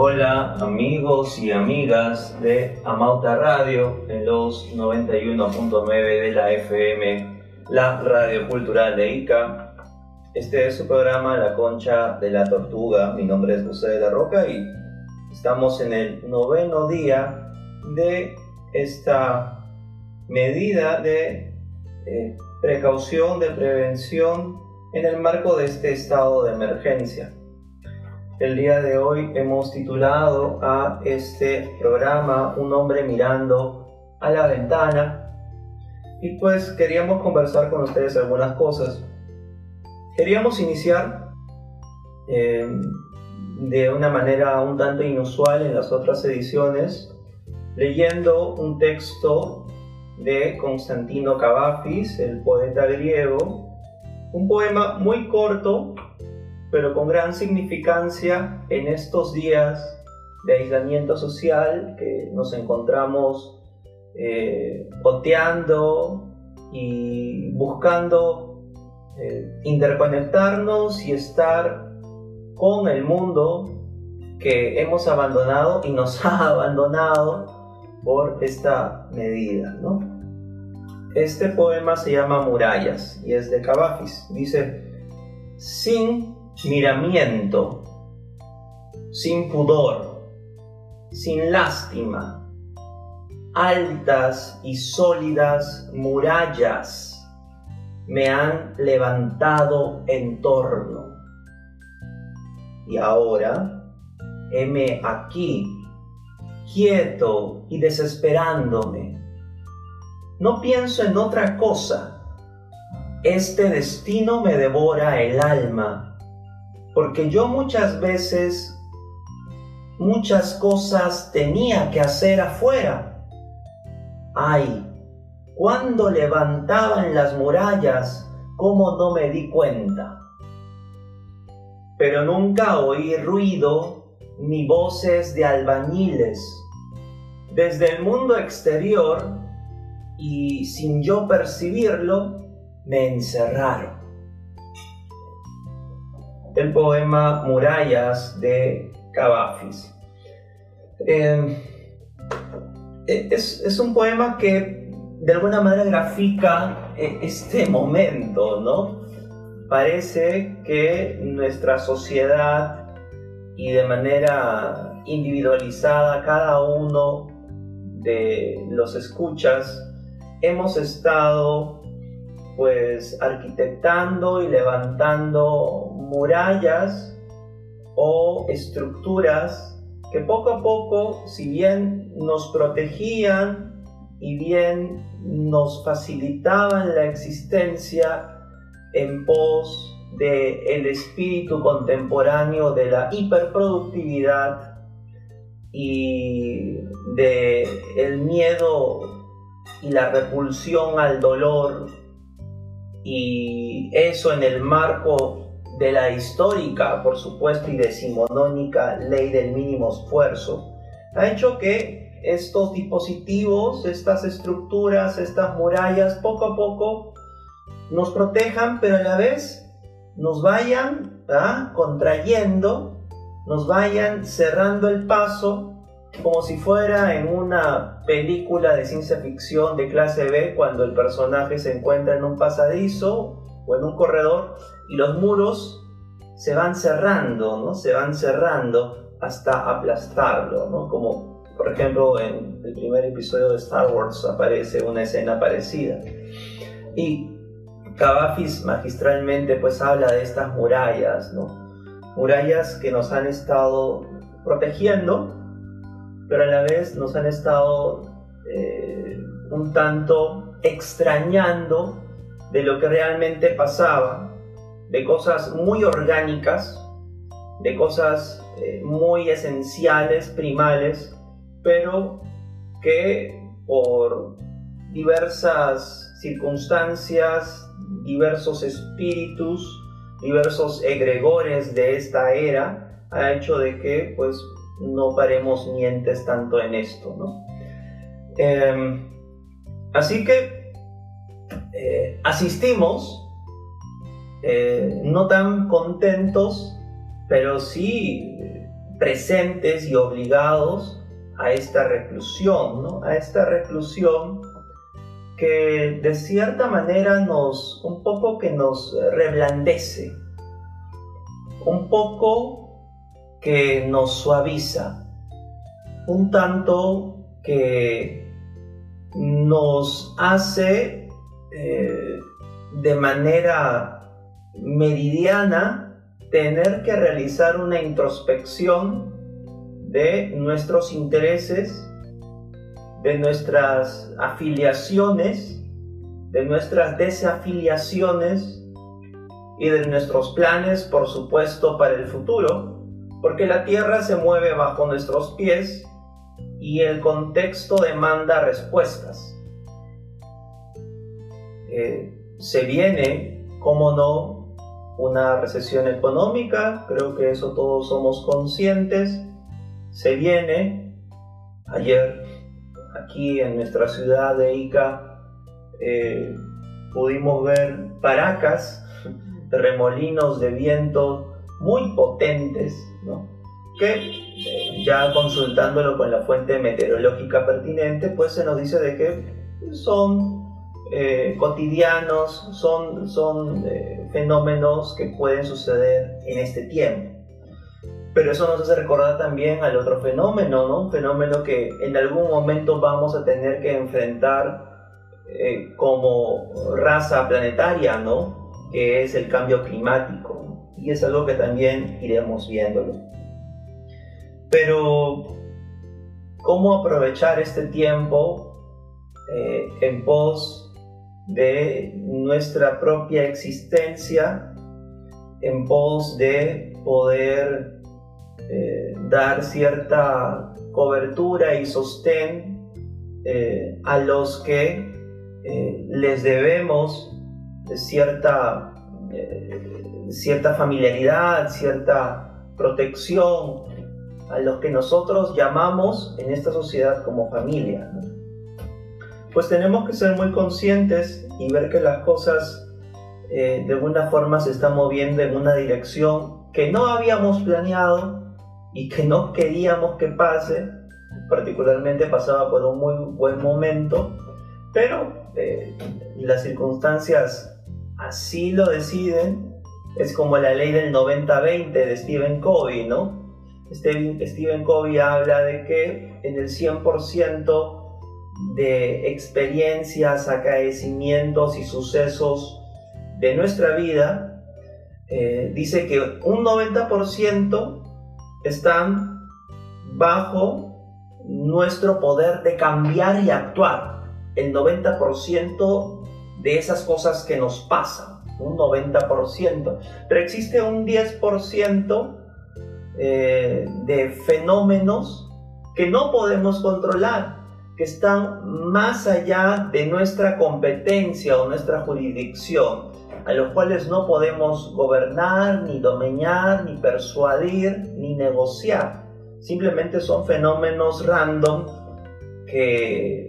Hola amigos y amigas de Amauta Radio en los 91.9 de la FM, la radio cultural de Ica. Este es su programa La Concha de la Tortuga. Mi nombre es José de la Roca y estamos en el noveno día de esta medida de eh, precaución, de prevención en el marco de este estado de emergencia. El día de hoy hemos titulado a este programa Un hombre mirando a la ventana y pues queríamos conversar con ustedes algunas cosas. Queríamos iniciar eh, de una manera un tanto inusual en las otras ediciones leyendo un texto de Constantino Cavafis, el poeta griego, un poema muy corto pero con gran significancia en estos días de aislamiento social que nos encontramos eh, boteando y buscando eh, interconectarnos y estar con el mundo que hemos abandonado y nos ha abandonado por esta medida. ¿no? Este poema se llama Murallas y es de Cavafis. Dice, sin miramiento, sin pudor, sin lástima, altas y sólidas murallas me han levantado en torno. Y ahora, heme aquí, quieto y desesperándome. No pienso en otra cosa. Este destino me devora el alma porque yo muchas veces, muchas cosas tenía que hacer afuera. Ay, cuando levantaban las murallas, cómo no me di cuenta. Pero nunca oí ruido ni voces de albañiles. Desde el mundo exterior, y sin yo percibirlo, me encerraron el poema Murallas de Cavafis. Em, e, es, un poema que de alguna manera grafica e, este momento, ¿no? Parece que nuestra sociedad y de manera individualizada cada uno de los escuchas hemos estado pues arquitectando y levantando murallas o estructuras que poco a poco, si bien nos protegían y bien nos facilitaban la existencia en pos del el espíritu contemporáneo de la hiperproductividad y de el miedo y la repulsión al dolor y eso en el marco de la histórica, por supuesto, y decimonónica ley del mínimo esfuerzo, ha hecho que estos dispositivos, estas estructuras, estas murallas, poco a poco nos protejan, pero a la vez nos vayan contrayendo, nos vayan cerrando el paso, como si fuera en una película de ciencia ficción de clase B, cuando el personaje se encuentra en un pasadizo o en un corredor y los muros se van cerrando, ¿no? Se van cerrando hasta aplastarlo, ¿no? Como por ejemplo en el primer episodio de Star Wars aparece una escena parecida. Y Cavafis magistralmente pues habla de estas murallas, ¿no? Murallas que nos han estado protegiendo, pero a la vez nos han estado eh, un tanto extrañando de lo que realmente pasaba de cosas muy orgánicas, de cosas eh, muy esenciales, primales, pero que por diversas circunstancias, diversos espíritus, diversos egregores de esta era, ha hecho de que pues no paremos mientes tanto en esto, ¿no? Em, así que eh, asistimos eh, no tan contentos, pero sí presentes y obligados a esta reclusión, ¿no? a esta reclusión que de cierta manera nos, un poco que nos reblandece, un poco que nos suaviza, un tanto que nos hace eh, de manera meridiana tener que realizar una introspección de nuestros intereses, de nuestras afiliaciones, de nuestras desafiliaciones y de nuestros planes, por supuesto, para el futuro, porque la tierra se mueve bajo nuestros pies y el contexto demanda respuestas. Eh, se viene, como no, una recesión económica, creo que eso todos somos conscientes, se viene. Ayer, aquí en nuestra ciudad de Ica, eh, pudimos ver paracas, remolinos de viento muy potentes, que eh, ya consultándolo con la fuente meteorológica pertinente, pues se nos dice de que son eh, cotidianos, son, son fenómenos que pueden suceder en este tiempo. Pero eso nos hace recordar también al otro fenómeno, ¿no? Un fenómeno que en algún momento vamos a tener que enfrentar eh, como raza planetaria, ¿no? Que es el cambio climático. Y es algo que también iremos viéndolo. Pero, ¿cómo aprovechar este tiempo eh, en pos de nuestra propia existencia, en pos de poder eh, dar cierta cobertura y sostén eh, a los que les debemos cierta, cierta familiaridad, cierta protección, a los que nosotros llamamos en esta sociedad como familia. Pues tenemos que ser muy conscientes y ver que las cosas de alguna forma se están moviendo en una dirección que no habíamos planeado, y que no queríamos que pase, particularmente pasaba por un muy buen momento, pero eh, las circunstancias así lo deciden, es como la ley del 90-20 de Stephen Covey, ¿no? Stephen, Stephen Covey habla de que en el 100% de experiencias, acaecimientos y sucesos de nuestra vida, eh, dice que un 90% están bajo nuestro poder de cambiar y actuar. El 90% de esas cosas que nos pasan, un 90%. Pero existe un 10% eh, de fenómenos que no podemos controlar, que están más allá de nuestra competencia o nuestra jurisdicción a los cuales no podemos gobernar, ni domeñar, ni persuadir, ni negociar. Simplemente son fenómenos random que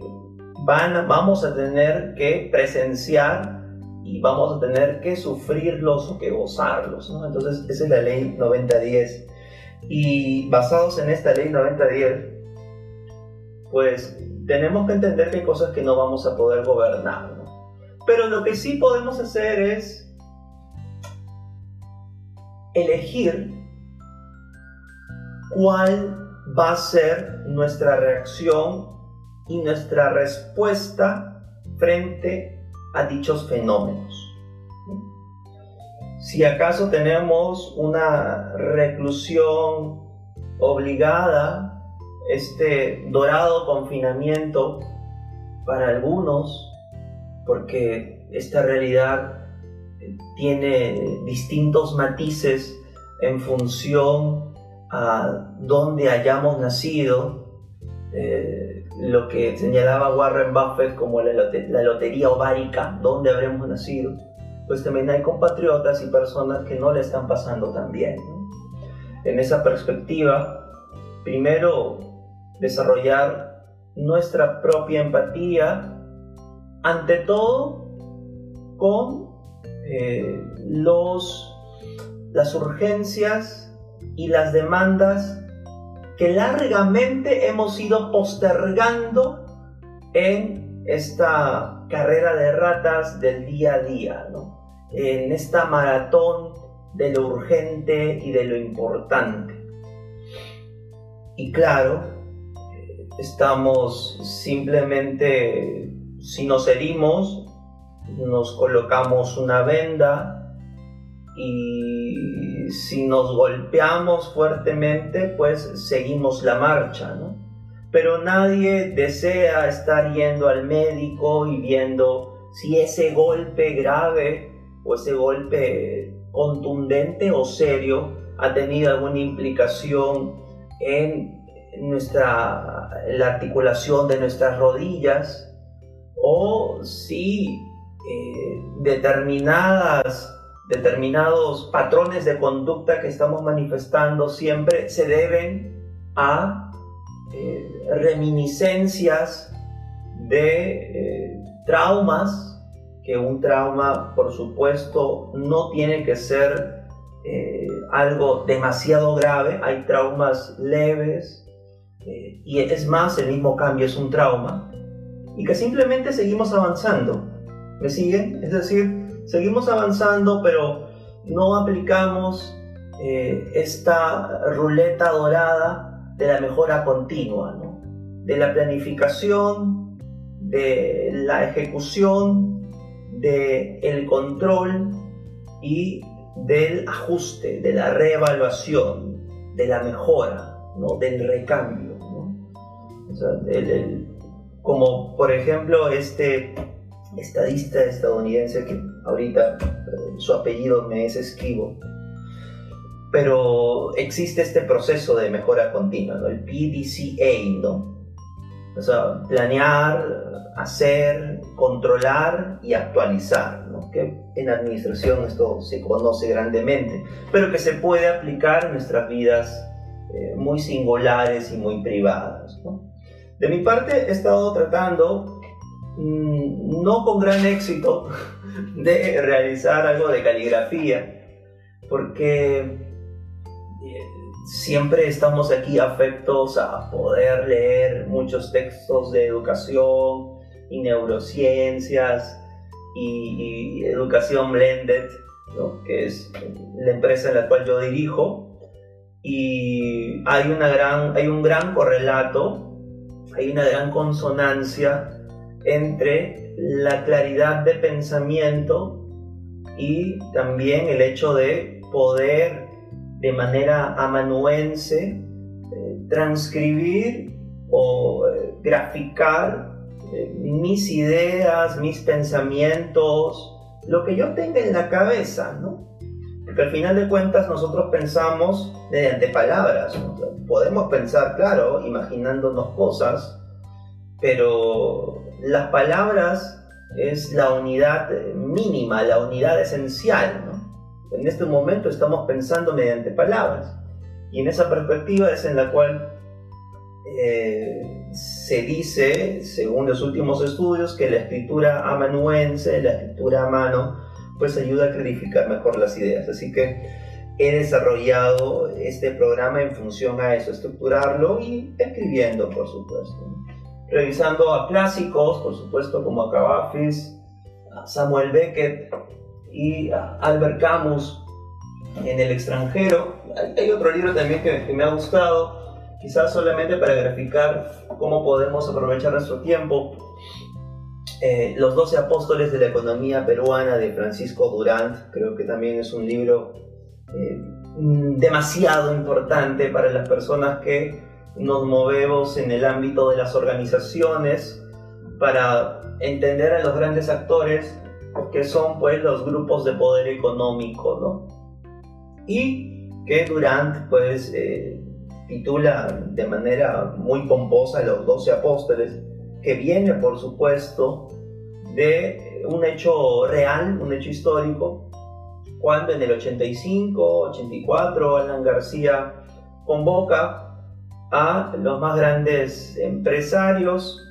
vamos a tener que presenciar y vamos a tener que sufrirlos o que gozarlos. Entonces, esa es la ley 9010. Y basados en esta ley 9010, pues tenemos que entender que hay cosas que no vamos a poder gobernar. Pero lo que sí podemos hacer es elegir cuál va a ser nuestra reacción y nuestra respuesta frente a dichos fenómenos. Si acaso tenemos una reclusión obligada, este dorado confinamiento para algunos, porque esta realidad tiene distintos matices en función a dónde hayamos nacido, eh, lo que señalaba Warren Buffett como la, lotería ovárica, dónde habremos nacido, pues también hay compatriotas y personas que no le están pasando tan bien. En esa perspectiva, primero desarrollar nuestra propia empatía ante todo con eh, los, las urgencias y las demandas que largamente hemos ido postergando en esta carrera de ratas del día a día, en esta maratón de lo urgente y de lo importante. Y claro, estamos simplemente, si nos herimos, nos colocamos una venda y si nos golpeamos fuertemente, pues seguimos la marcha, ¿no? Pero nadie desea estar yendo al médico y viendo si ese golpe grave o ese golpe contundente o serio ha tenido alguna implicación en nuestra la articulación de nuestras rodillas o si eh, determinadas determinados patrones de conducta que estamos manifestando siempre se deben a eh, reminiscencias de eh, traumas, que un trauma por supuesto no tiene que ser eh, algo demasiado grave, hay traumas leves y es más, el mismo cambio es un trauma y que simplemente seguimos avanzando. ¿Me siguen? Es decir, seguimos avanzando, pero no aplicamos eh, esta ruleta dorada de la mejora continua, de la planificación, de la ejecución, del el control y del ajuste, de la reevaluación, de la mejora, ¿no? del recambio. como por ejemplo este estadista estadounidense que ahorita eh, su apellido me es esquivo, pero existe este proceso de mejora continua, ¿no? el PDCA, ¿no? O sea, planear, hacer, controlar y actualizar, ¿no? que en administración esto se conoce grandemente, pero que se puede aplicar en nuestras vidas eh, muy singulares y muy privadas. ¿no? De mi parte he estado tratando Mm, no con gran éxito de realizar algo de caligrafía, porque eh, siempre estamos aquí afectos a poder leer muchos textos de educación y neurociencias y, educación blended, que es la empresa en la cual yo dirijo, y hay, una gran, hay un gran correlato, hay una gran consonancia entre la claridad de pensamiento y también el hecho de poder de manera amanuense eh, transcribir o eh, graficar eh, mis ideas, mis pensamientos, lo que yo tenga en la cabeza, ¿no? Porque al final de cuentas nosotros pensamos mediante palabras, podemos pensar, claro, imaginándonos cosas, pero las palabras es la unidad mínima, la unidad esencial. En este momento estamos pensando mediante palabras y en esa perspectiva es en la cual eh, se dice, según los últimos estudios, que la escritura amanuense, la escritura a mano, pues ayuda a clarificar mejor las ideas. Así que he desarrollado este programa en función a eso, estructurarlo y escribiendo, por supuesto revisando a clásicos, por supuesto, como a Cavafis, a Samuel Beckett y a Albert Camus en el extranjero. Hay otro libro también que, me ha gustado, quizás solamente para graficar cómo podemos aprovechar nuestro tiempo. Eh, Los doce apóstoles de la economía peruana de Francisco Durant, creo que también es un libro eh, demasiado importante para las personas que nos movemos en el ámbito de las organizaciones para entender a los grandes actores que son pues los grupos de poder económico, ¿no? Y que Durant pues eh, titula de manera muy pomposa los doce apóstoles, que viene por supuesto de un hecho real, un hecho histórico, cuando en el 85, 84 Alan García convoca a los más grandes empresarios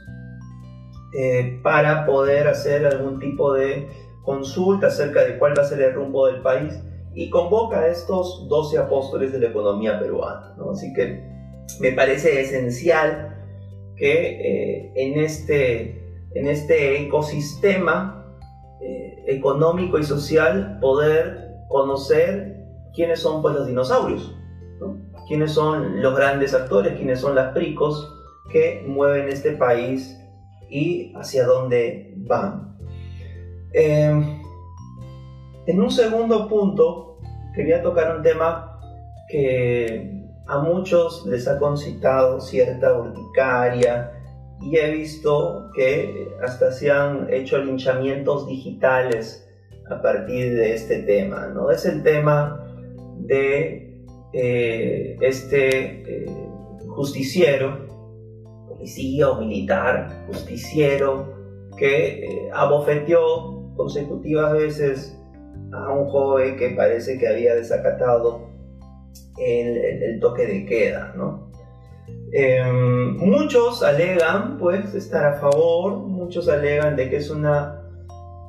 eh, para poder hacer algún tipo de consulta acerca de cuál va a ser el rumbo del país y convoca a estos 12 apóstoles de la economía peruana. Así que me parece esencial que eh, en, este, en este ecosistema eh, económico y social poder conocer quiénes son pues, los dinosaurios, quiénes son los grandes actores, quiénes son las pricos que mueven este país y hacia dónde van. Em, en un segundo punto, quería tocar un tema que a muchos les ha concitado cierta urticaria y he visto que hasta se han hecho linchamientos digitales a partir de este tema, ¿no? Es el tema de eh, este eh, justiciero, policía o militar, justiciero, que eh, abofeteó consecutivas veces a un joven que parece que había desacatado el, toque de queda, ¿no? Em, muchos alegan, pues, estar a favor, muchos alegan de que es una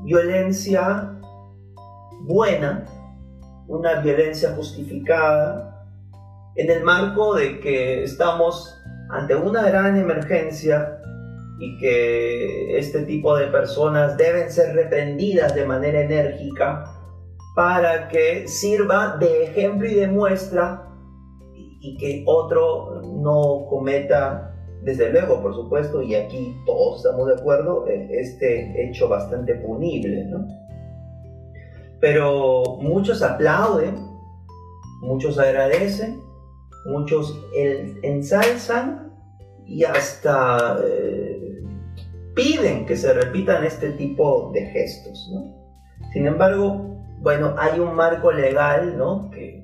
violencia buena, una violencia justificada, en el marco de que estamos ante una gran emergencia y que este tipo de personas deben ser reprendidas de manera enérgica para que sirva de ejemplo y de muestra y, que otro no cometa, desde luego, por supuesto, y aquí todos estamos de acuerdo, eh, este hecho bastante punible, ¿no? Pero muchos aplauden, muchos agradecen, muchos ensalzan y hasta eh, piden que se repitan este tipo de gestos. ¿no? Sin embargo, bueno, hay un marco legal ¿no? que,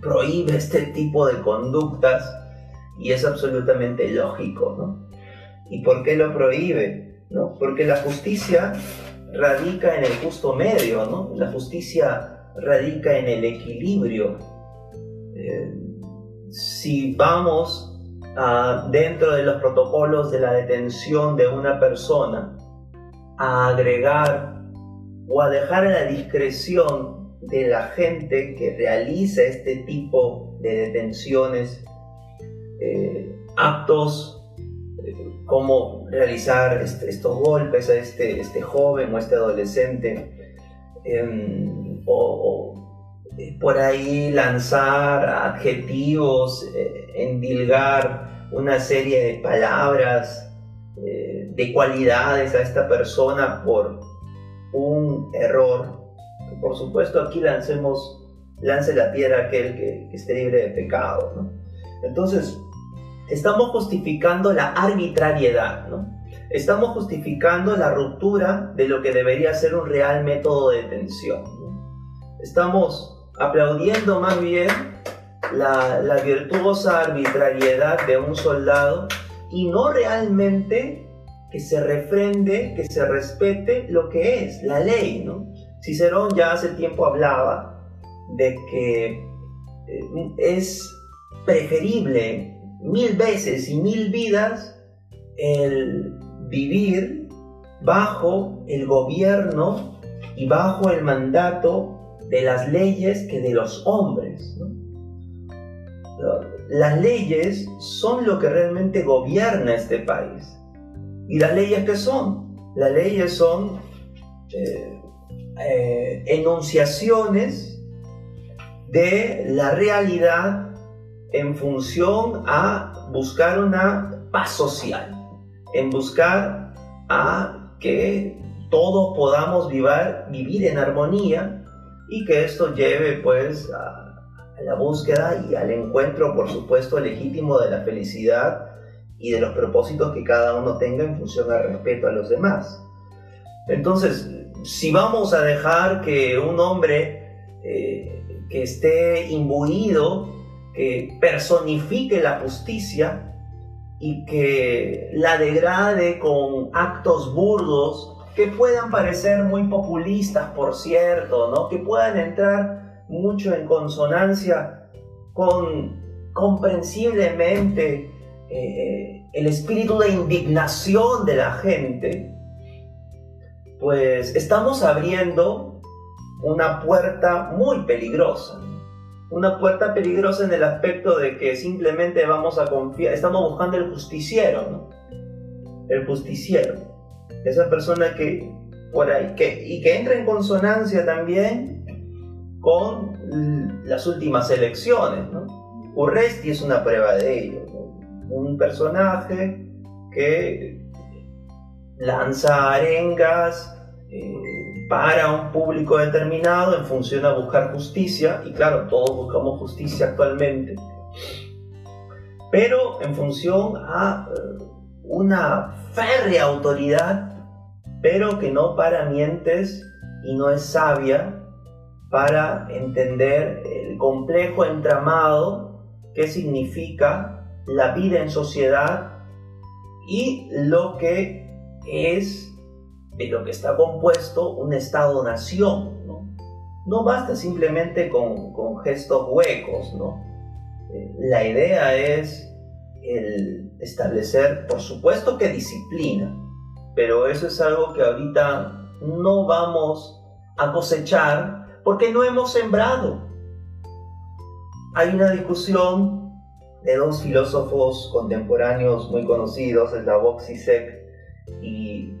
prohíbe este tipo de conductas y es absolutamente lógico. ¿no? ¿Y por qué lo prohíbe? ¿no? Porque la justicia radica en el justo medio, ¿no? la justicia radica en el equilibrio. Eh, si vamos dentro de los protocolos de la detención de una persona a agregar o a dejar a la discreción de la gente que realiza este tipo de detenciones eh, actos eh, como realizar estos golpes a este, este joven o este adolescente em, o, por ahí lanzar adjetivos, endilgar una serie de palabras, de cualidades a esta persona por un error, por supuesto aquí lancemos, lance la piedra aquel que, esté libre de pecado. Entonces, estamos justificando la arbitrariedad, ¿no? estamos justificando la ruptura de lo que debería ser un real método de detención. Estamos aplaudiendo más bien la, virtuosa arbitrariedad de un soldado y no realmente que se refrende, que se respete lo que es la ley, ¿no? Cicerón ya hace tiempo hablaba de que eh, es preferible mil veces y mil vidas el vivir bajo el gobierno y bajo el mandato de las leyes que de los hombres. Las leyes son lo que realmente gobierna este país. ¿Y las leyes qué son? Las leyes son eh, eh, enunciaciones de la realidad en función a buscar una paz social, en buscar a que todos podamos vivir en armonía y que esto lleve pues a la búsqueda y al encuentro, por supuesto, legítimo de la felicidad y de los propósitos que cada uno tenga en función al respeto a los demás. Entonces, si vamos a dejar que un hombre eh, que esté imbuido, que personifique la justicia y que la degrade con actos burdos que puedan parecer muy populistas, por cierto, ¿no? que puedan entrar mucho en consonancia con comprensiblemente eh, el espíritu de indignación de la gente, pues estamos abriendo una puerta muy peligrosa. una puerta peligrosa en el aspecto de que simplemente vamos a confiar, estamos buscando el justiciero, ¿no? El justiciero. Esa persona que por ahí, que, y que entra en consonancia también con las últimas elecciones, ¿no? Urresti es una prueba de ello, un personaje que lanza arengas, eh, para un público determinado en función a buscar justicia, y claro, todos buscamos justicia actualmente, pero en función a eh, una férrea autoridad, pero que no para mientes y no es sabia para entender el complejo entramado que significa la vida en sociedad y lo que es de lo que está compuesto un Estado-nación. ¿no? no basta simplemente con, con gestos huecos. ¿no? Eh, la idea es el establecer, por supuesto que disciplina, pero eso es algo que ahorita no vamos a cosechar porque no hemos sembrado. Hay una discusión de dos filósofos contemporáneos muy conocidos, Slavoj Zizek y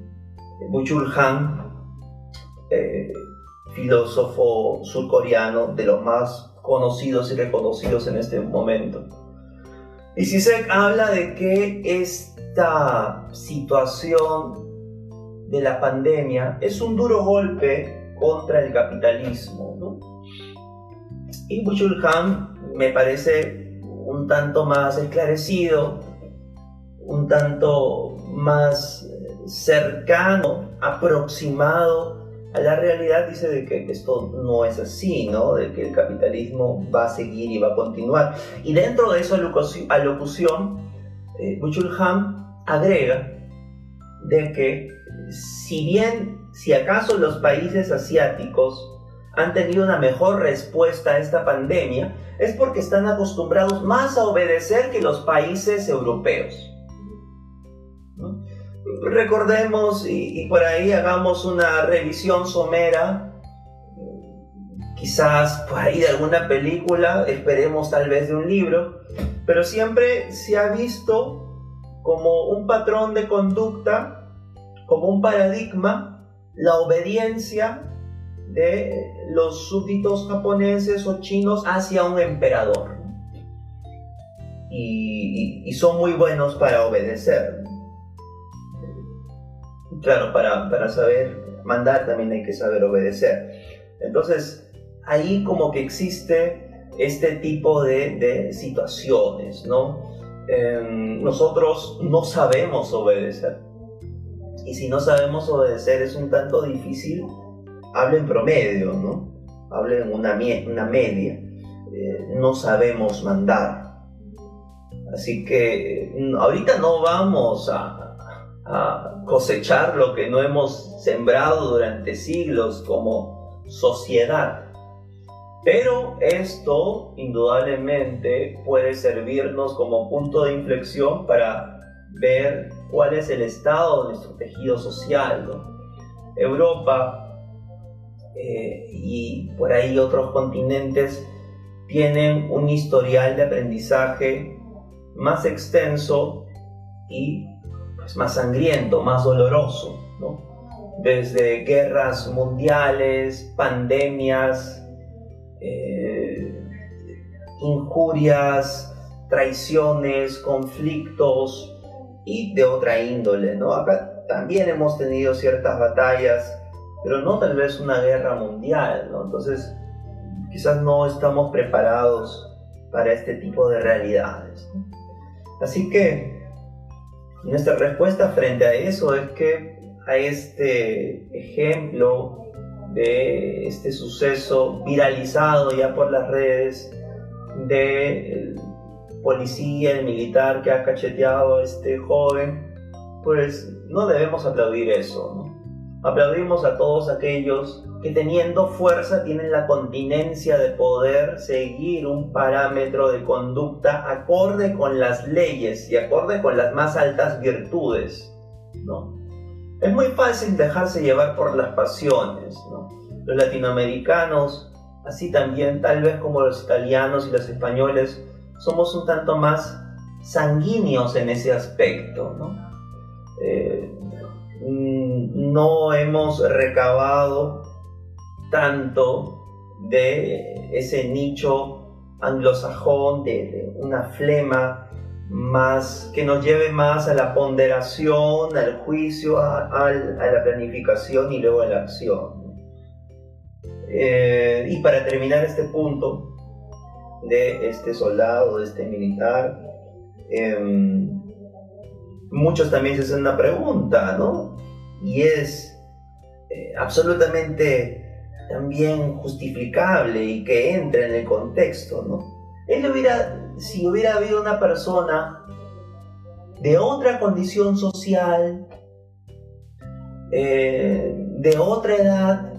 Buchul Han, eh, filósofo surcoreano de los más conocidos y reconocidos en este momento. Y Sisek habla de que esta situación de la pandemia es un duro golpe contra el capitalismo. ¿no? Y Buchul Han me parece un tanto más esclarecido, un tanto más cercano, aproximado a la realidad, dice de que esto no es así, ¿no? De que el capitalismo va a seguir y va a continuar. Y dentro de esa alocución, eh, Buchulham agrega de que si bien, si acaso los países asiáticos han tenido una mejor respuesta a esta pandemia, es porque están acostumbrados más a obedecer que los países europeos. Recordemos y, por ahí hagamos una revisión somera, quizás por ahí de alguna película, esperemos tal vez de un libro, pero siempre se ha visto como un patrón de conducta, como un paradigma, la obediencia de los súbditos japoneses o chinos hacia un emperador. Y, son muy buenos para obedecer. Claro, para, saber mandar también hay que saber obedecer. Entonces, ahí como que existe este tipo de, situaciones, ¿no? Em, nosotros no sabemos obedecer. Y si no sabemos obedecer es un tanto difícil, hablen en promedio, ¿no? Hablen en una, una media. Eh, no sabemos mandar. Así que mm, ahorita no vamos a, a cosechar lo que no hemos sembrado durante siglos como sociedad. Pero esto indudablemente puede servirnos como punto de inflexión para ver cuál es el estado de nuestro tejido social. Europa eh, y por ahí otros continentes tienen un historial de aprendizaje más extenso y más sangriento, más doloroso, Desde guerras mundiales, pandemias, eh, injurias, traiciones, conflictos y de otra índole, ¿no? Acá también hemos tenido ciertas batallas, pero no tal vez una guerra mundial, ¿no? Entonces, quizás no estamos preparados para este tipo de realidades. Así que nuestra respuesta frente a eso es que a este ejemplo de este suceso viralizado ya por las redes de policía, el militar que ha cacheteado a este joven, pues no debemos aplaudir eso. Aplaudimos a todos aquellos que teniendo fuerza tienen la continencia de poder seguir un parámetro de conducta acorde con las leyes y acorde con las más altas virtudes. ¿no? Es muy fácil dejarse llevar por las pasiones. Los latinoamericanos así también, tal vez como los italianos y los españoles, somos un tanto más sanguíneos en ese aspecto, ¿no? Eh, no hemos recabado tanto de ese nicho anglosajón, de, una flema más que nos lleve más a la ponderación, al juicio, a, la planificación y luego a la acción. Eh, y para terminar este punto de este soldado, de este militar, em, muchos también se hacen una pregunta, ¿no? Y es eh, absolutamente también justificable y que entra en el contexto, ¿no? Él hubiera, si hubiera habido una persona de otra condición social, eh, de otra edad,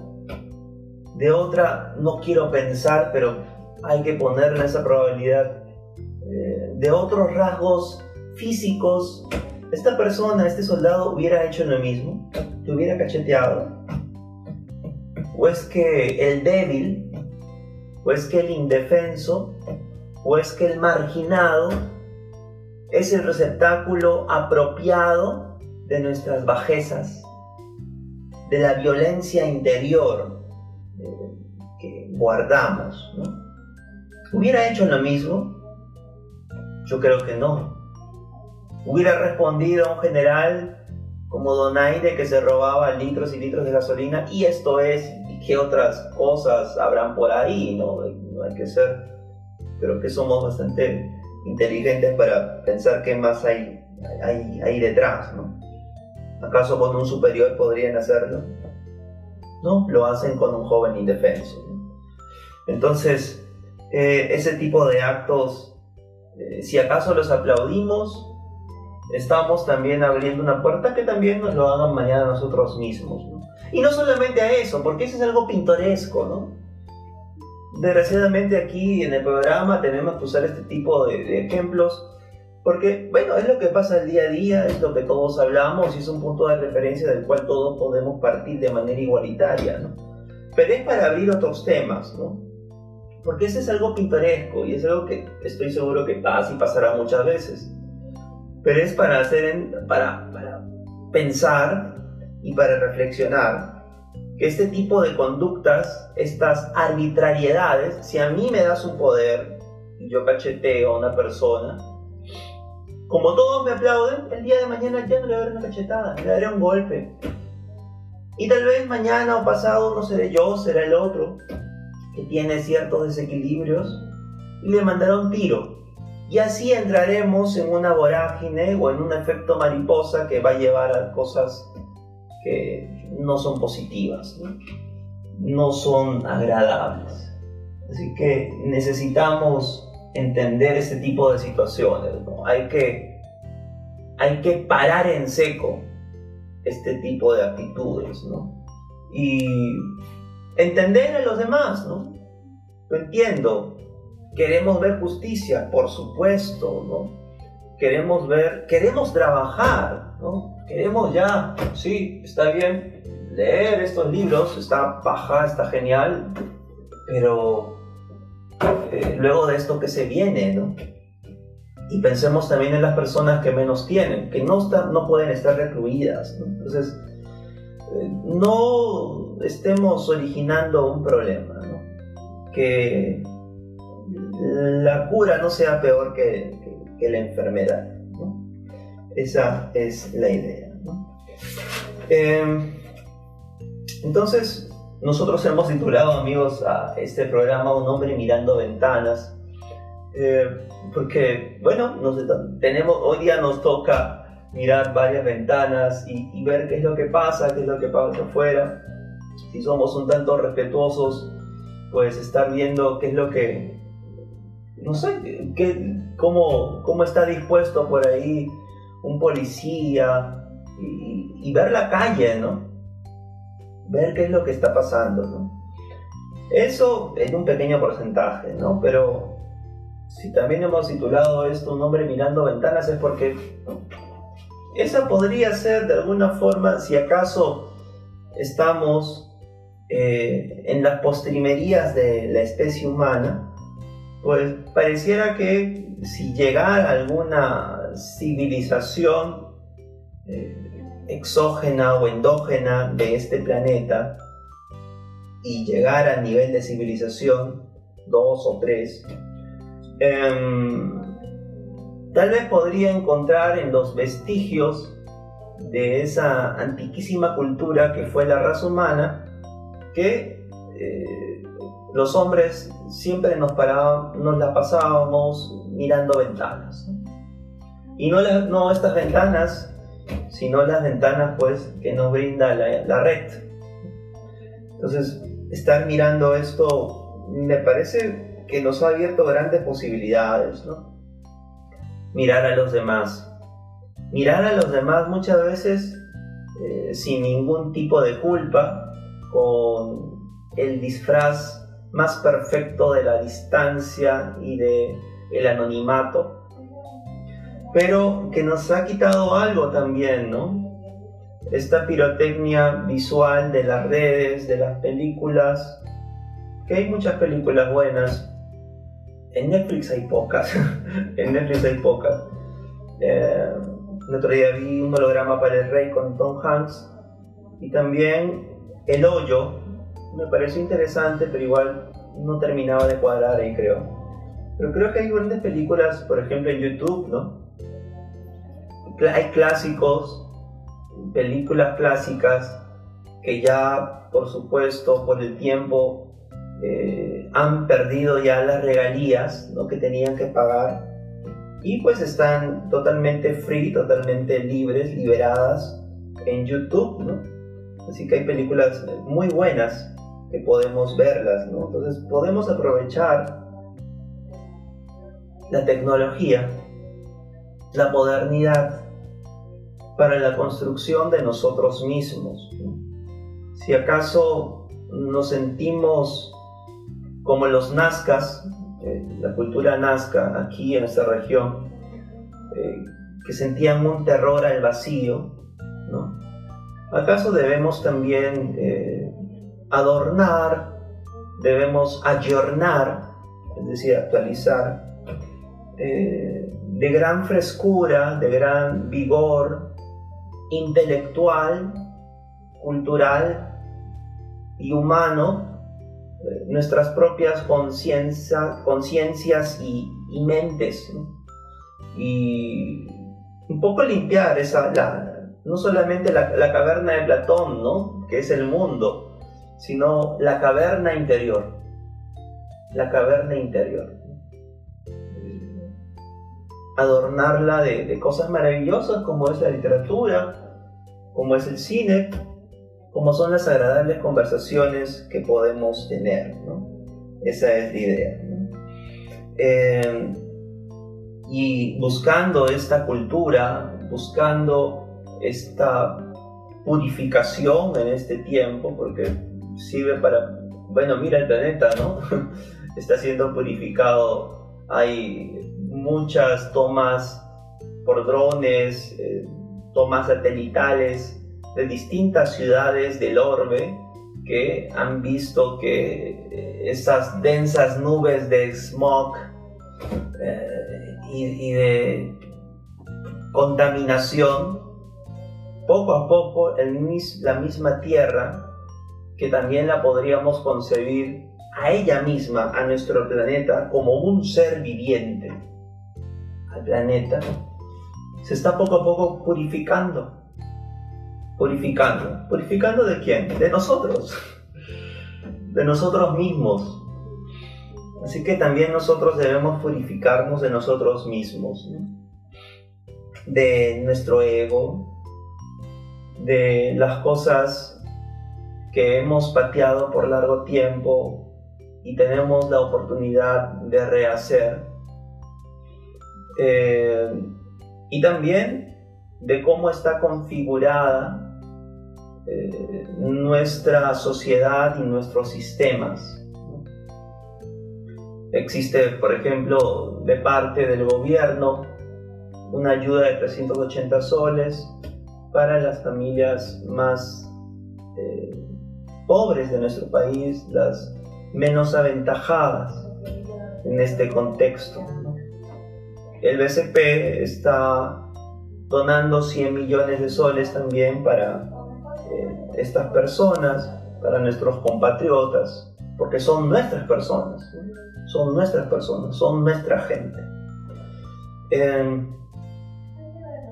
de otra, no quiero pensar, pero hay que ponerle esa probabilidad, eh, de otros rasgos físicos, esta persona, este soldado hubiera hecho lo mismo, te hubiera cacheteado, o es que el débil, o es que el indefenso, o es que el marginado es el receptáculo apropiado de nuestras bajezas, de la violencia interior eh, que guardamos. ¿Hubiera hecho lo mismo? Yo creo que no. ¿Hubiera respondido a un general como Donaire que se robaba litros y litros de gasolina y esto es qué otras cosas habrán por ahí, ¿no? No hay que ser, creo que somos bastante inteligentes para pensar qué más hay, hay, hay detrás, ¿no? ¿Acaso con un superior podrían hacerlo? No, lo hacen con un joven indefenso. Entonces, eh, ese tipo de actos, eh, si acaso los aplaudimos, estamos también abriendo una puerta que también nos lo hagan mañana nosotros mismos. Y no solamente a eso, porque eso es algo pintoresco, ¿no? Desgraciadamente aquí en el programa tenemos que usar este tipo de, ejemplos porque, bueno, es lo que pasa el día a día, es lo que todos hablamos y es un punto de referencia del cual todos podemos partir de manera igualitaria, ¿no? Pero es para abrir otros temas, ¿no? Porque ese es algo pintoresco y es algo que estoy seguro que pasa y pasará muchas veces. Pero es para hacer, para, para pensar y para reflexionar que este tipo de conductas, estas arbitrariedades, si a mí me das un poder y yo cacheteo a una persona, como todos me aplauden, el día de mañana ya no le daré una cachetada, le daré un golpe. Y tal vez mañana o pasado no seré yo, será el otro, que tiene ciertos desequilibrios, y le mandará un tiro. Y así entraremos en una vorágine o en un efecto mariposa que va a llevar a cosas que no son positivas, no, son agradables. Así que necesitamos entender ese tipo de situaciones. Hay, que, hay que parar en seco este tipo de actitudes y entender a los demás. ¿no? Lo entiendo. Queremos ver justicia, por supuesto. ¿no? Queremos ver, queremos trabajar. ¿no? queremos ya, sí, está bien, leer estos libros, está baja, está genial, pero eh, luego de esto que se viene, ¿no? Y pensemos también en las personas que menos tienen, que no, no pueden estar recluidas. Entonces, eh, no estemos originando un problema, ¿no? Que la cura no sea peor que, la enfermedad. Esa es la idea. Em, entonces, nosotros hemos titulado, amigos, a este programa Un hombre mirando ventanas. Eh, porque, bueno, tenemos, hoy día nos toca mirar varias ventanas y, ver qué es lo que pasa, qué es lo que pasa afuera. Si somos un tanto respetuosos, pues estar viendo qué es lo que, no sé, qué, cómo, cómo está dispuesto por ahí un policía y, ver la calle, ¿no? Ver qué es lo que está pasando, ¿no? Eso en un pequeño porcentaje, ¿no? Pero si también hemos titulado esto Un hombre mirando ventanas es porque esa podría ser de alguna forma, si acaso estamos eh, en las postrimerías de la especie humana, pues pareciera que si llegara alguna civilización eh, exógena o endógena de este planeta y llegara a nivel de civilización, dos o tres, em, tal vez podría encontrar en los vestigios de esa antiquísima cultura que fue la raza humana, que eh, los hombres siempre nos, parábamos, nos la pasábamos mirando ventanas. Y no, estas ventanas, sino las ventanas pues que nos brinda la, red. Entonces, estar mirando esto me parece que nos ha abierto grandes posibilidades, Mirar a los demás. Mirar a los demás muchas veces eh, sin ningún tipo de culpa, con el disfraz más perfecto de la distancia y de el anonimato, pero que nos ha quitado algo también, ¿no? Esta pirotecnia visual de las redes, de las películas, que hay muchas películas buenas. En Netflix hay pocas, en Netflix hay pocas. Eh, el otro día vi un holograma para el rey con Tom Hanks y también El Hoyo, me pareció interesante, pero igual no terminaba de cuadrar ahí, creo. Pero creo que hay grandes películas, por ejemplo, en YouTube, ¿no? Hay clásicos, películas clásicas que ya, por supuesto, por el tiempo, eh, han perdido ya las regalías ¿no? que tenían que pagar y pues están totalmente free, totalmente libres, liberadas en YouTube, ¿no? Así que hay películas muy buenas que podemos verlas, ¿no? Entonces podemos aprovechar la tecnología, la modernidad para la construcción de nosotros mismos. Si acaso nos sentimos como los nazcas, eh, la cultura nazca aquí en esta región, eh, que sentían un terror al vacío, ¿no? ¿acaso debemos también eh, adornar, debemos ayornar, es decir, actualizar, eh, de gran frescura, de gran vigor intelectual, cultural y humano, eh, nuestras propias conciencias y, mentes. Y un poco limpiar esa, no solamente la, la, caverna de Platón, ¿no? que es el mundo, sino la caverna interior. La caverna interior. Adornarla de, cosas maravillosas como es la literatura, como es el cine, como son las agradables conversaciones que podemos tener. Esa es la idea. Eh, y buscando esta cultura, buscando esta purificación en este tiempo, porque sirve para, bueno, mira el planeta, ¿no? Está siendo purificado, hay muchas tomas por drones, eh, tomas satelitales de distintas ciudades del orbe que han visto que eh, esas densas nubes de smog eh, y, de contaminación, poco a poco el, la misma Tierra que también la podríamos concebir a ella misma, a nuestro planeta, como un ser viviente. Al planeta se está poco a poco purificando. Purificando. ¿Purificando de quién? De nosotros. De nosotros mismos. Así que también nosotros debemos purificarnos de nosotros mismos. De nuestro ego. De las cosas que hemos pateado por largo tiempo y tenemos la oportunidad de rehacer. Eh, y también de cómo está configurada eh, nuestra sociedad y nuestros sistemas. Existe, por ejemplo, de parte del gobierno una ayuda de 380 soles para las familias más eh, pobres de nuestro país, las menos aventajadas en este contexto. El BCP está donando 100 millones de soles también para eh, estas personas, para nuestros compatriotas, porque son nuestras personas, son nuestras personas, son nuestra gente. Em,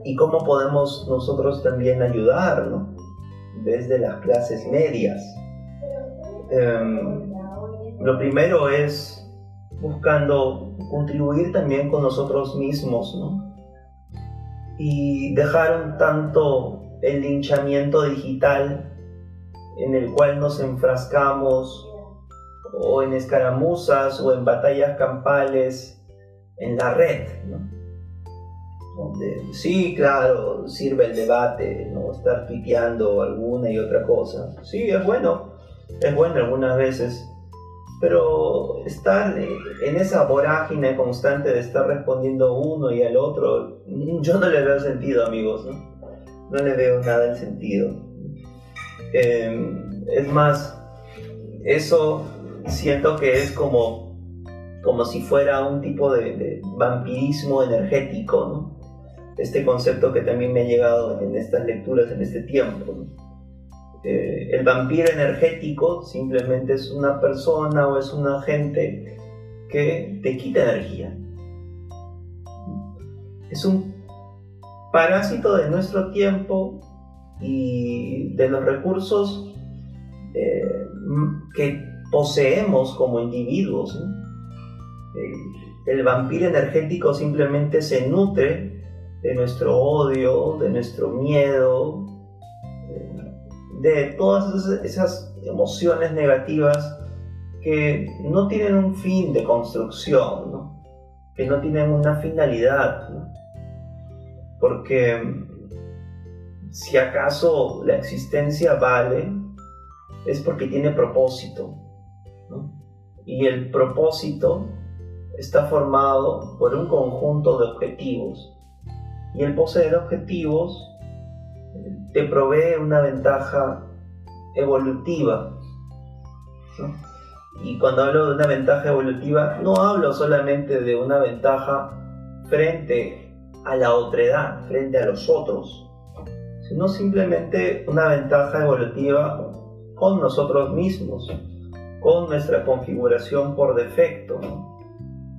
y cómo podemos nosotros también ayudar, Desde las clases medias. Em, lo primero es buscando contribuir también con nosotros mismos, ¿no? Y dejar un tanto el linchamiento digital en el cual nos enfrascamos o en escaramuzas o en batallas campales en la red, ¿no? Donde sí, claro, sirve el debate, no estar piteando alguna y otra cosa. Sí, es bueno, es bueno algunas veces, pero estar en esa vorágine constante de estar respondiendo uno y al otro, yo no le veo sentido, amigos, ¿no? No le veo nada de sentido. Em, es más, eso siento que es como, como si fuera un tipo de, vampirismo energético, ¿no? Este concepto que también me ha llegado en estas lecturas en este tiempo. Eh, el vampiro energético simplemente es una persona o es un agente que te quita energía. Es un parásito de nuestro tiempo y de los recursos eh, que poseemos como individuos. el vampiro energético simplemente se nutre de nuestro odio, de nuestro miedo, de todas esas emociones negativas que no tienen un fin de construcción, que no tienen una finalidad. Porque si acaso la existencia vale, es porque tiene propósito. Y el propósito está formado por un conjunto de objetivos. Y el poseer objetivos te provee una ventaja evolutiva. Y cuando hablo de una ventaja evolutiva, no hablo solamente de una ventaja frente a la otredad, frente a los otros, sino simplemente una ventaja evolutiva con nosotros mismos, con nuestra configuración por defecto,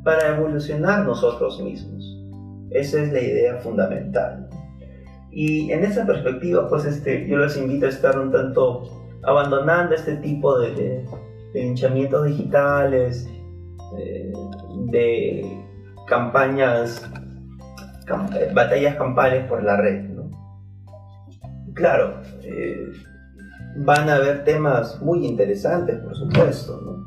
para evolucionar nosotros mismos. Esa es la idea fundamental. Y en esa perspectiva, pues este, yo les invito a estar un tanto abandonando este tipo de, de, hinchamientos digitales, de, campañas, eh, batallas campales por la red. Claro, eh, van a haber temas muy interesantes, por supuesto,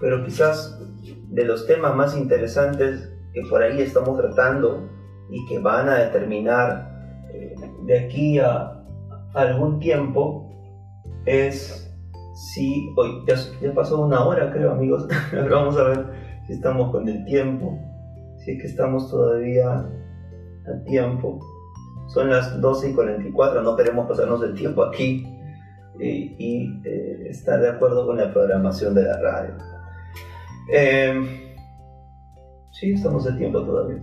pero quizás de los temas más interesantes que por ahí estamos tratando y que van a determinar de aquí a algún tiempo es si hoy ya, pasó una hora creo amigos. Vamos a ver si estamos con el tiempo si es que estamos todavía a tiempo. Son las 12 y 44 no queremos pasarnos el tiempo aquí y, eh, estar de acuerdo con la programación de la radio. Em, sí estamos a tiempo todavía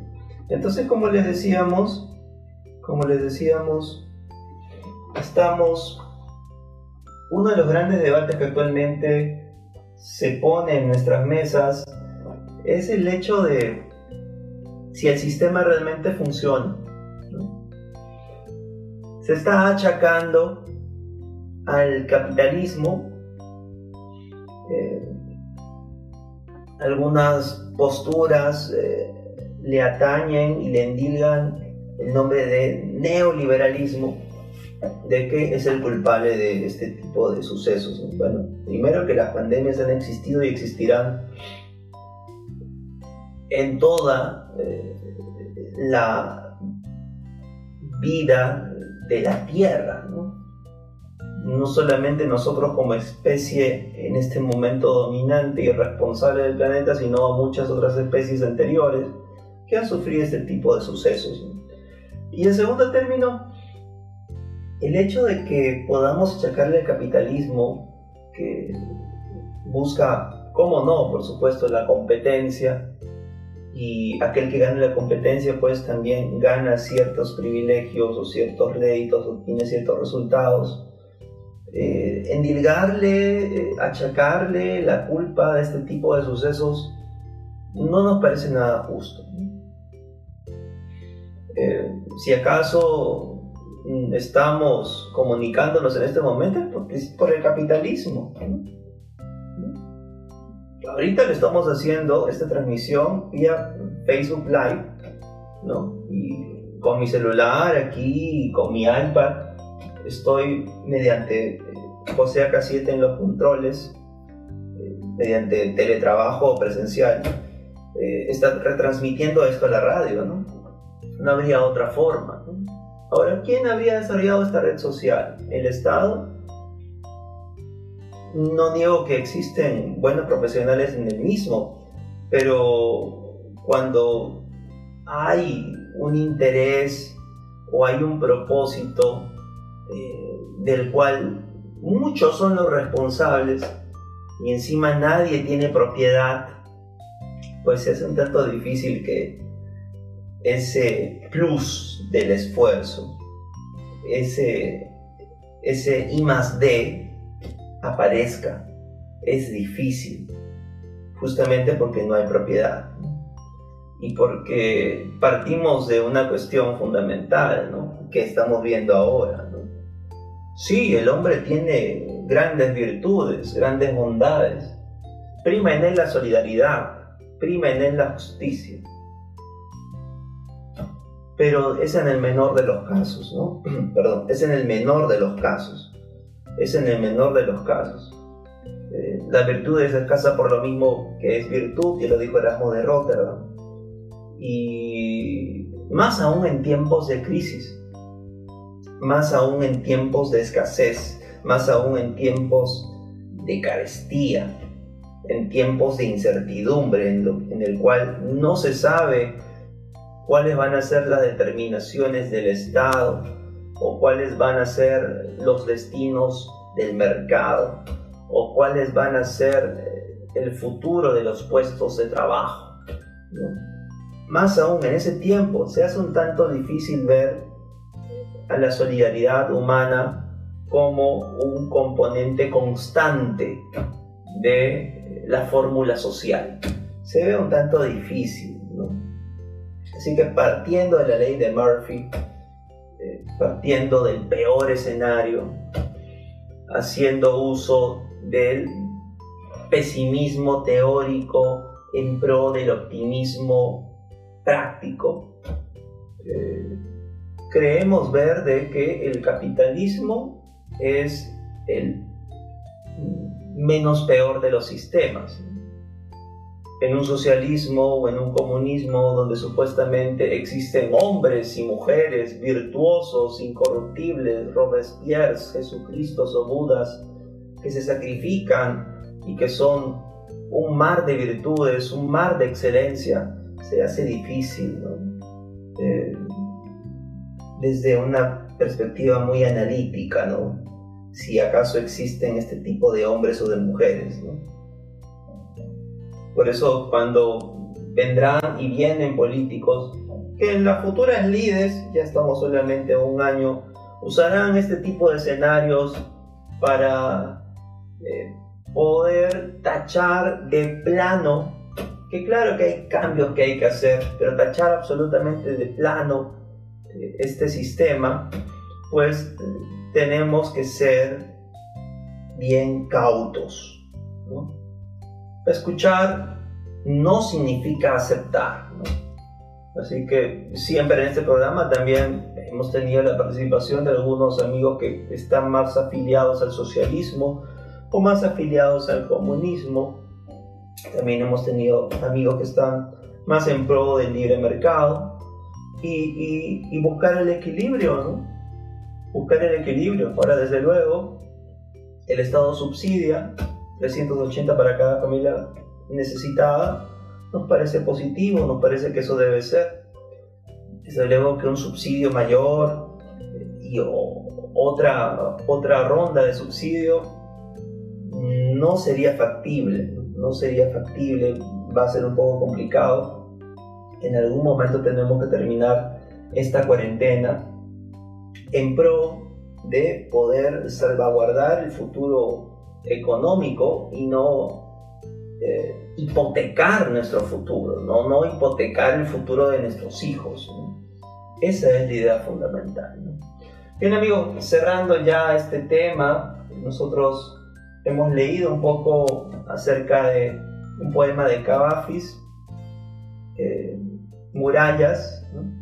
entonces como les decíamos como les decíamos, estamos... Uno de los grandes debates que actualmente se pone en nuestras mesas es el hecho de si el sistema realmente funciona. Se está achacando al capitalismo algunas posturas eh, le atañen y le endilgan el nombre de neoliberalismo, de qué es el culpable de este tipo de sucesos. Bueno, primero que las pandemias han existido y existirán en toda eh, la vida de la Tierra. No solamente nosotros como especie en este momento dominante y responsable del planeta, sino muchas otras especies anteriores que han sufrido este tipo de sucesos. Y en segundo término, el hecho de que podamos achacarle al capitalismo que busca, cómo no, por supuesto, la competencia y aquel que gana la competencia pues también gana ciertos privilegios o ciertos réditos o tiene ciertos resultados. Eh, endilgarle, eh, achacarle la culpa de este tipo de sucesos no nos parece nada justo. Eh, si acaso mm, estamos comunicándonos en este momento es por el capitalismo. Ahorita le estamos haciendo esta transmisión vía Facebook Live, ¿no? Y con mi celular aquí, con mi iPad, estoy mediante José AK7 en los controles, eh, mediante teletrabajo presencial, eh, está retransmitiendo esto a la radio, ¿no? No habría otra forma. Ahora, ¿quién habría desarrollado esta red social? ¿El Estado? No niego que existen buenos profesionales en el mismo, pero cuando hay un interés o hay un propósito eh, del cual muchos son los responsables y encima nadie tiene propiedad, pues es un tanto difícil que ese plus del esfuerzo, ese, ese I más D, aparezca es difícil, justamente porque no hay propiedad y porque partimos de una cuestión fundamental ¿no? que estamos viendo ahora. Sí, el hombre tiene grandes virtudes, grandes bondades, prima en él la solidaridad, prima en él la justicia, pero es en el menor de los casos, ¿no? Perdón, es en el menor de los casos es en el menor de los casos. Eh, la virtud es escasa por lo mismo que es virtud, y lo dijo Erasmo de Rotterdam. Y más aún en tiempos de crisis, más aún en tiempos de escasez, más aún en tiempos de carestía, en tiempos de incertidumbre, en, en el cual no se sabe cuáles van a ser las determinaciones del Estado, o cuáles van a ser los destinos del mercado o cuáles van a ser eh, el futuro de los puestos de trabajo. Más aún en ese tiempo se hace un tanto difícil ver a la solidaridad humana como un componente constante de la fórmula social. Se ve un tanto difícil. Así que partiendo de la ley de Murphy, eh, partiendo del peor escenario, haciendo uso del pesimismo teórico en pro del optimismo práctico. Eh, creemos ver de que el capitalismo es el menos peor de los sistemas. En un socialismo o en un comunismo donde supuestamente existen hombres y mujeres virtuosos, incorruptibles, Robespierre, Jesucristo o Budas, que se sacrifican y que son un mar de virtudes, un mar de excelencia, se hace difícil, eh, desde una perspectiva muy analítica, ¿no? Si acaso existen este tipo de hombres o de mujeres, ¿no? Por eso cuando vendrán y vienen políticos que en las futuras líderes, ya estamos solamente un año, usarán este tipo de escenarios para eh, poder tachar de plano, que claro que hay cambios que hay que hacer, pero tachar absolutamente de plano este sistema, pues tenemos que ser bien cautos. ¿no? Escuchar no significa aceptar. Así que siempre en este programa también hemos tenido la participación de algunos amigos que están más afiliados al socialismo o más afiliados al comunismo. También hemos tenido amigos que están más en pro del libre mercado y, buscar el equilibrio, ¿no? Buscar el equilibrio. Ahora, desde luego, el Estado subsidia 380 para cada familia necesitada, nos parece positivo, nos parece que eso debe ser. Desde luego que un subsidio mayor eh, y otra, otra ronda de subsidio no sería factible, no sería factible, va a ser un poco complicado. En algún momento tenemos que terminar esta cuarentena en pro de poder salvaguardar el futuro económico y no eh, hipotecar nuestro futuro, ¿no? no hipotecar el futuro de nuestros hijos. Esa es la idea fundamental. Bien amigos, cerrando ya este tema, nosotros hemos leído un poco acerca de un poema de Cavafis, eh, Murallas, ¿no?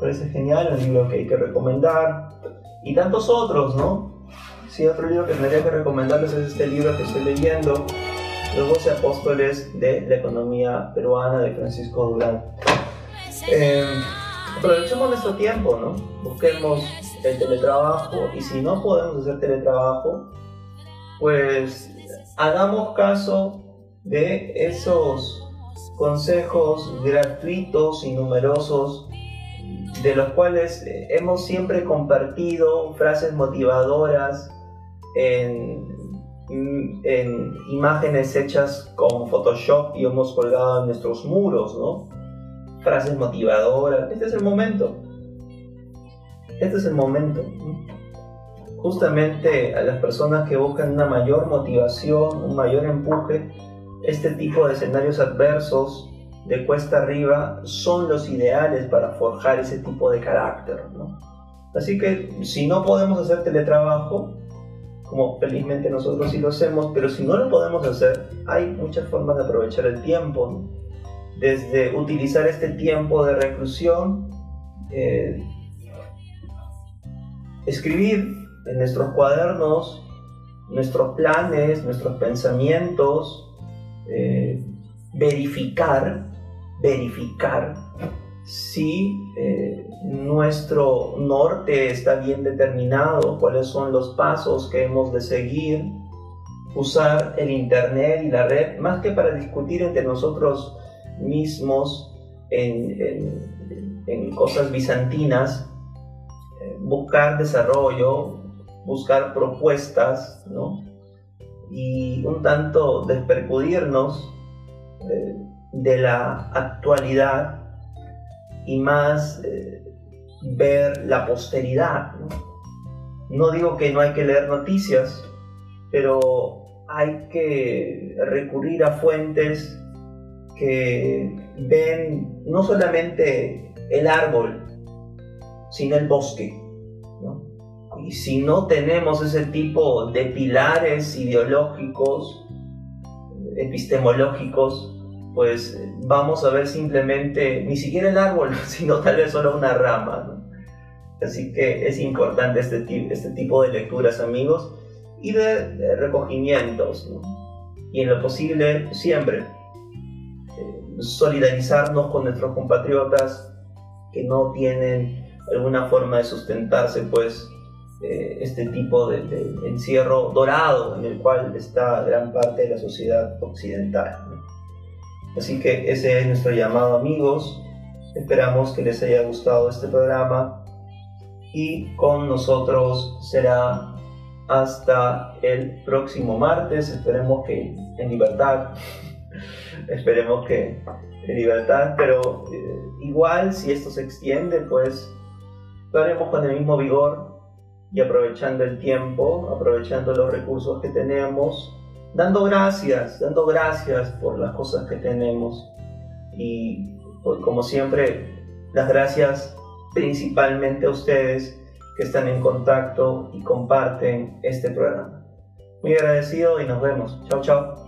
parece genial, un libro que hay que recomendar, y tantos otros, ¿no? Sí, otro libro que tendría que recomendarles es este libro que estoy leyendo, Los doce apóstoles de la economía peruana de Francisco Durán. Eh, aprovechemos nuestro tiempo, ¿no? Busquemos el teletrabajo y si no podemos hacer teletrabajo, pues hagamos caso de esos consejos gratuitos y numerosos de los cuales hemos siempre compartido frases motivadoras en, en, imágenes hechas con Photoshop y hemos colgado en nuestros muros, ¿no? Frases motivadoras. Este es el momento. Este es el momento. Justamente a las personas que buscan una mayor motivación, un mayor empuje, este tipo de escenarios adversos de cuesta arriba son los ideales para forjar ese tipo de carácter. Así que si no podemos hacer teletrabajo, como felizmente nosotros sí lo hacemos, pero si no lo podemos hacer, hay muchas formas de aprovechar el tiempo. Desde utilizar este tiempo de reclusión, eh, escribir en nuestros cuadernos nuestros planes, nuestros pensamientos, eh, verificar verificar si eh, nuestro norte está bien determinado, cuáles son los pasos que hemos de seguir, usar el Internet y la red, más que para discutir entre nosotros mismos en, en, cosas bizantinas, eh, buscar desarrollo, buscar propuestas, ¿no? Y un tanto despercudirnos eh, de la actualidad y más eh, ver la posteridad. ¿no? digo que no hay que leer noticias, pero hay que recurrir a fuentes que ven no solamente el árbol, sino el bosque. Y si no tenemos ese tipo de pilares ideológicos, epistemológicos, pues vamos a ver simplemente ni siquiera el árbol, sino tal vez solo una rama. Así que es importante este, este tipo de lecturas, amigos, y de, recogimientos. Y en lo posible, siempre, eh, solidarizarnos con nuestros compatriotas que no tienen alguna forma de sustentarse, pues, eh, este tipo de, de, encierro dorado en el cual está gran parte de la sociedad occidental. Así que ese es nuestro llamado amigos. Esperamos que les haya gustado este programa y con nosotros será hasta el próximo martes. Esperemos que en libertad. Esperemos que en libertad, pero eh, igual si esto se extiende, pues lo haremos con el mismo vigor y aprovechando el tiempo, aprovechando los recursos que tenemos dando gracias, dando gracias por las cosas que tenemos. Y pues, como siempre, las gracias principalmente a ustedes que están en contacto y comparten este programa. Muy agradecido y nos vemos. Chao, chao.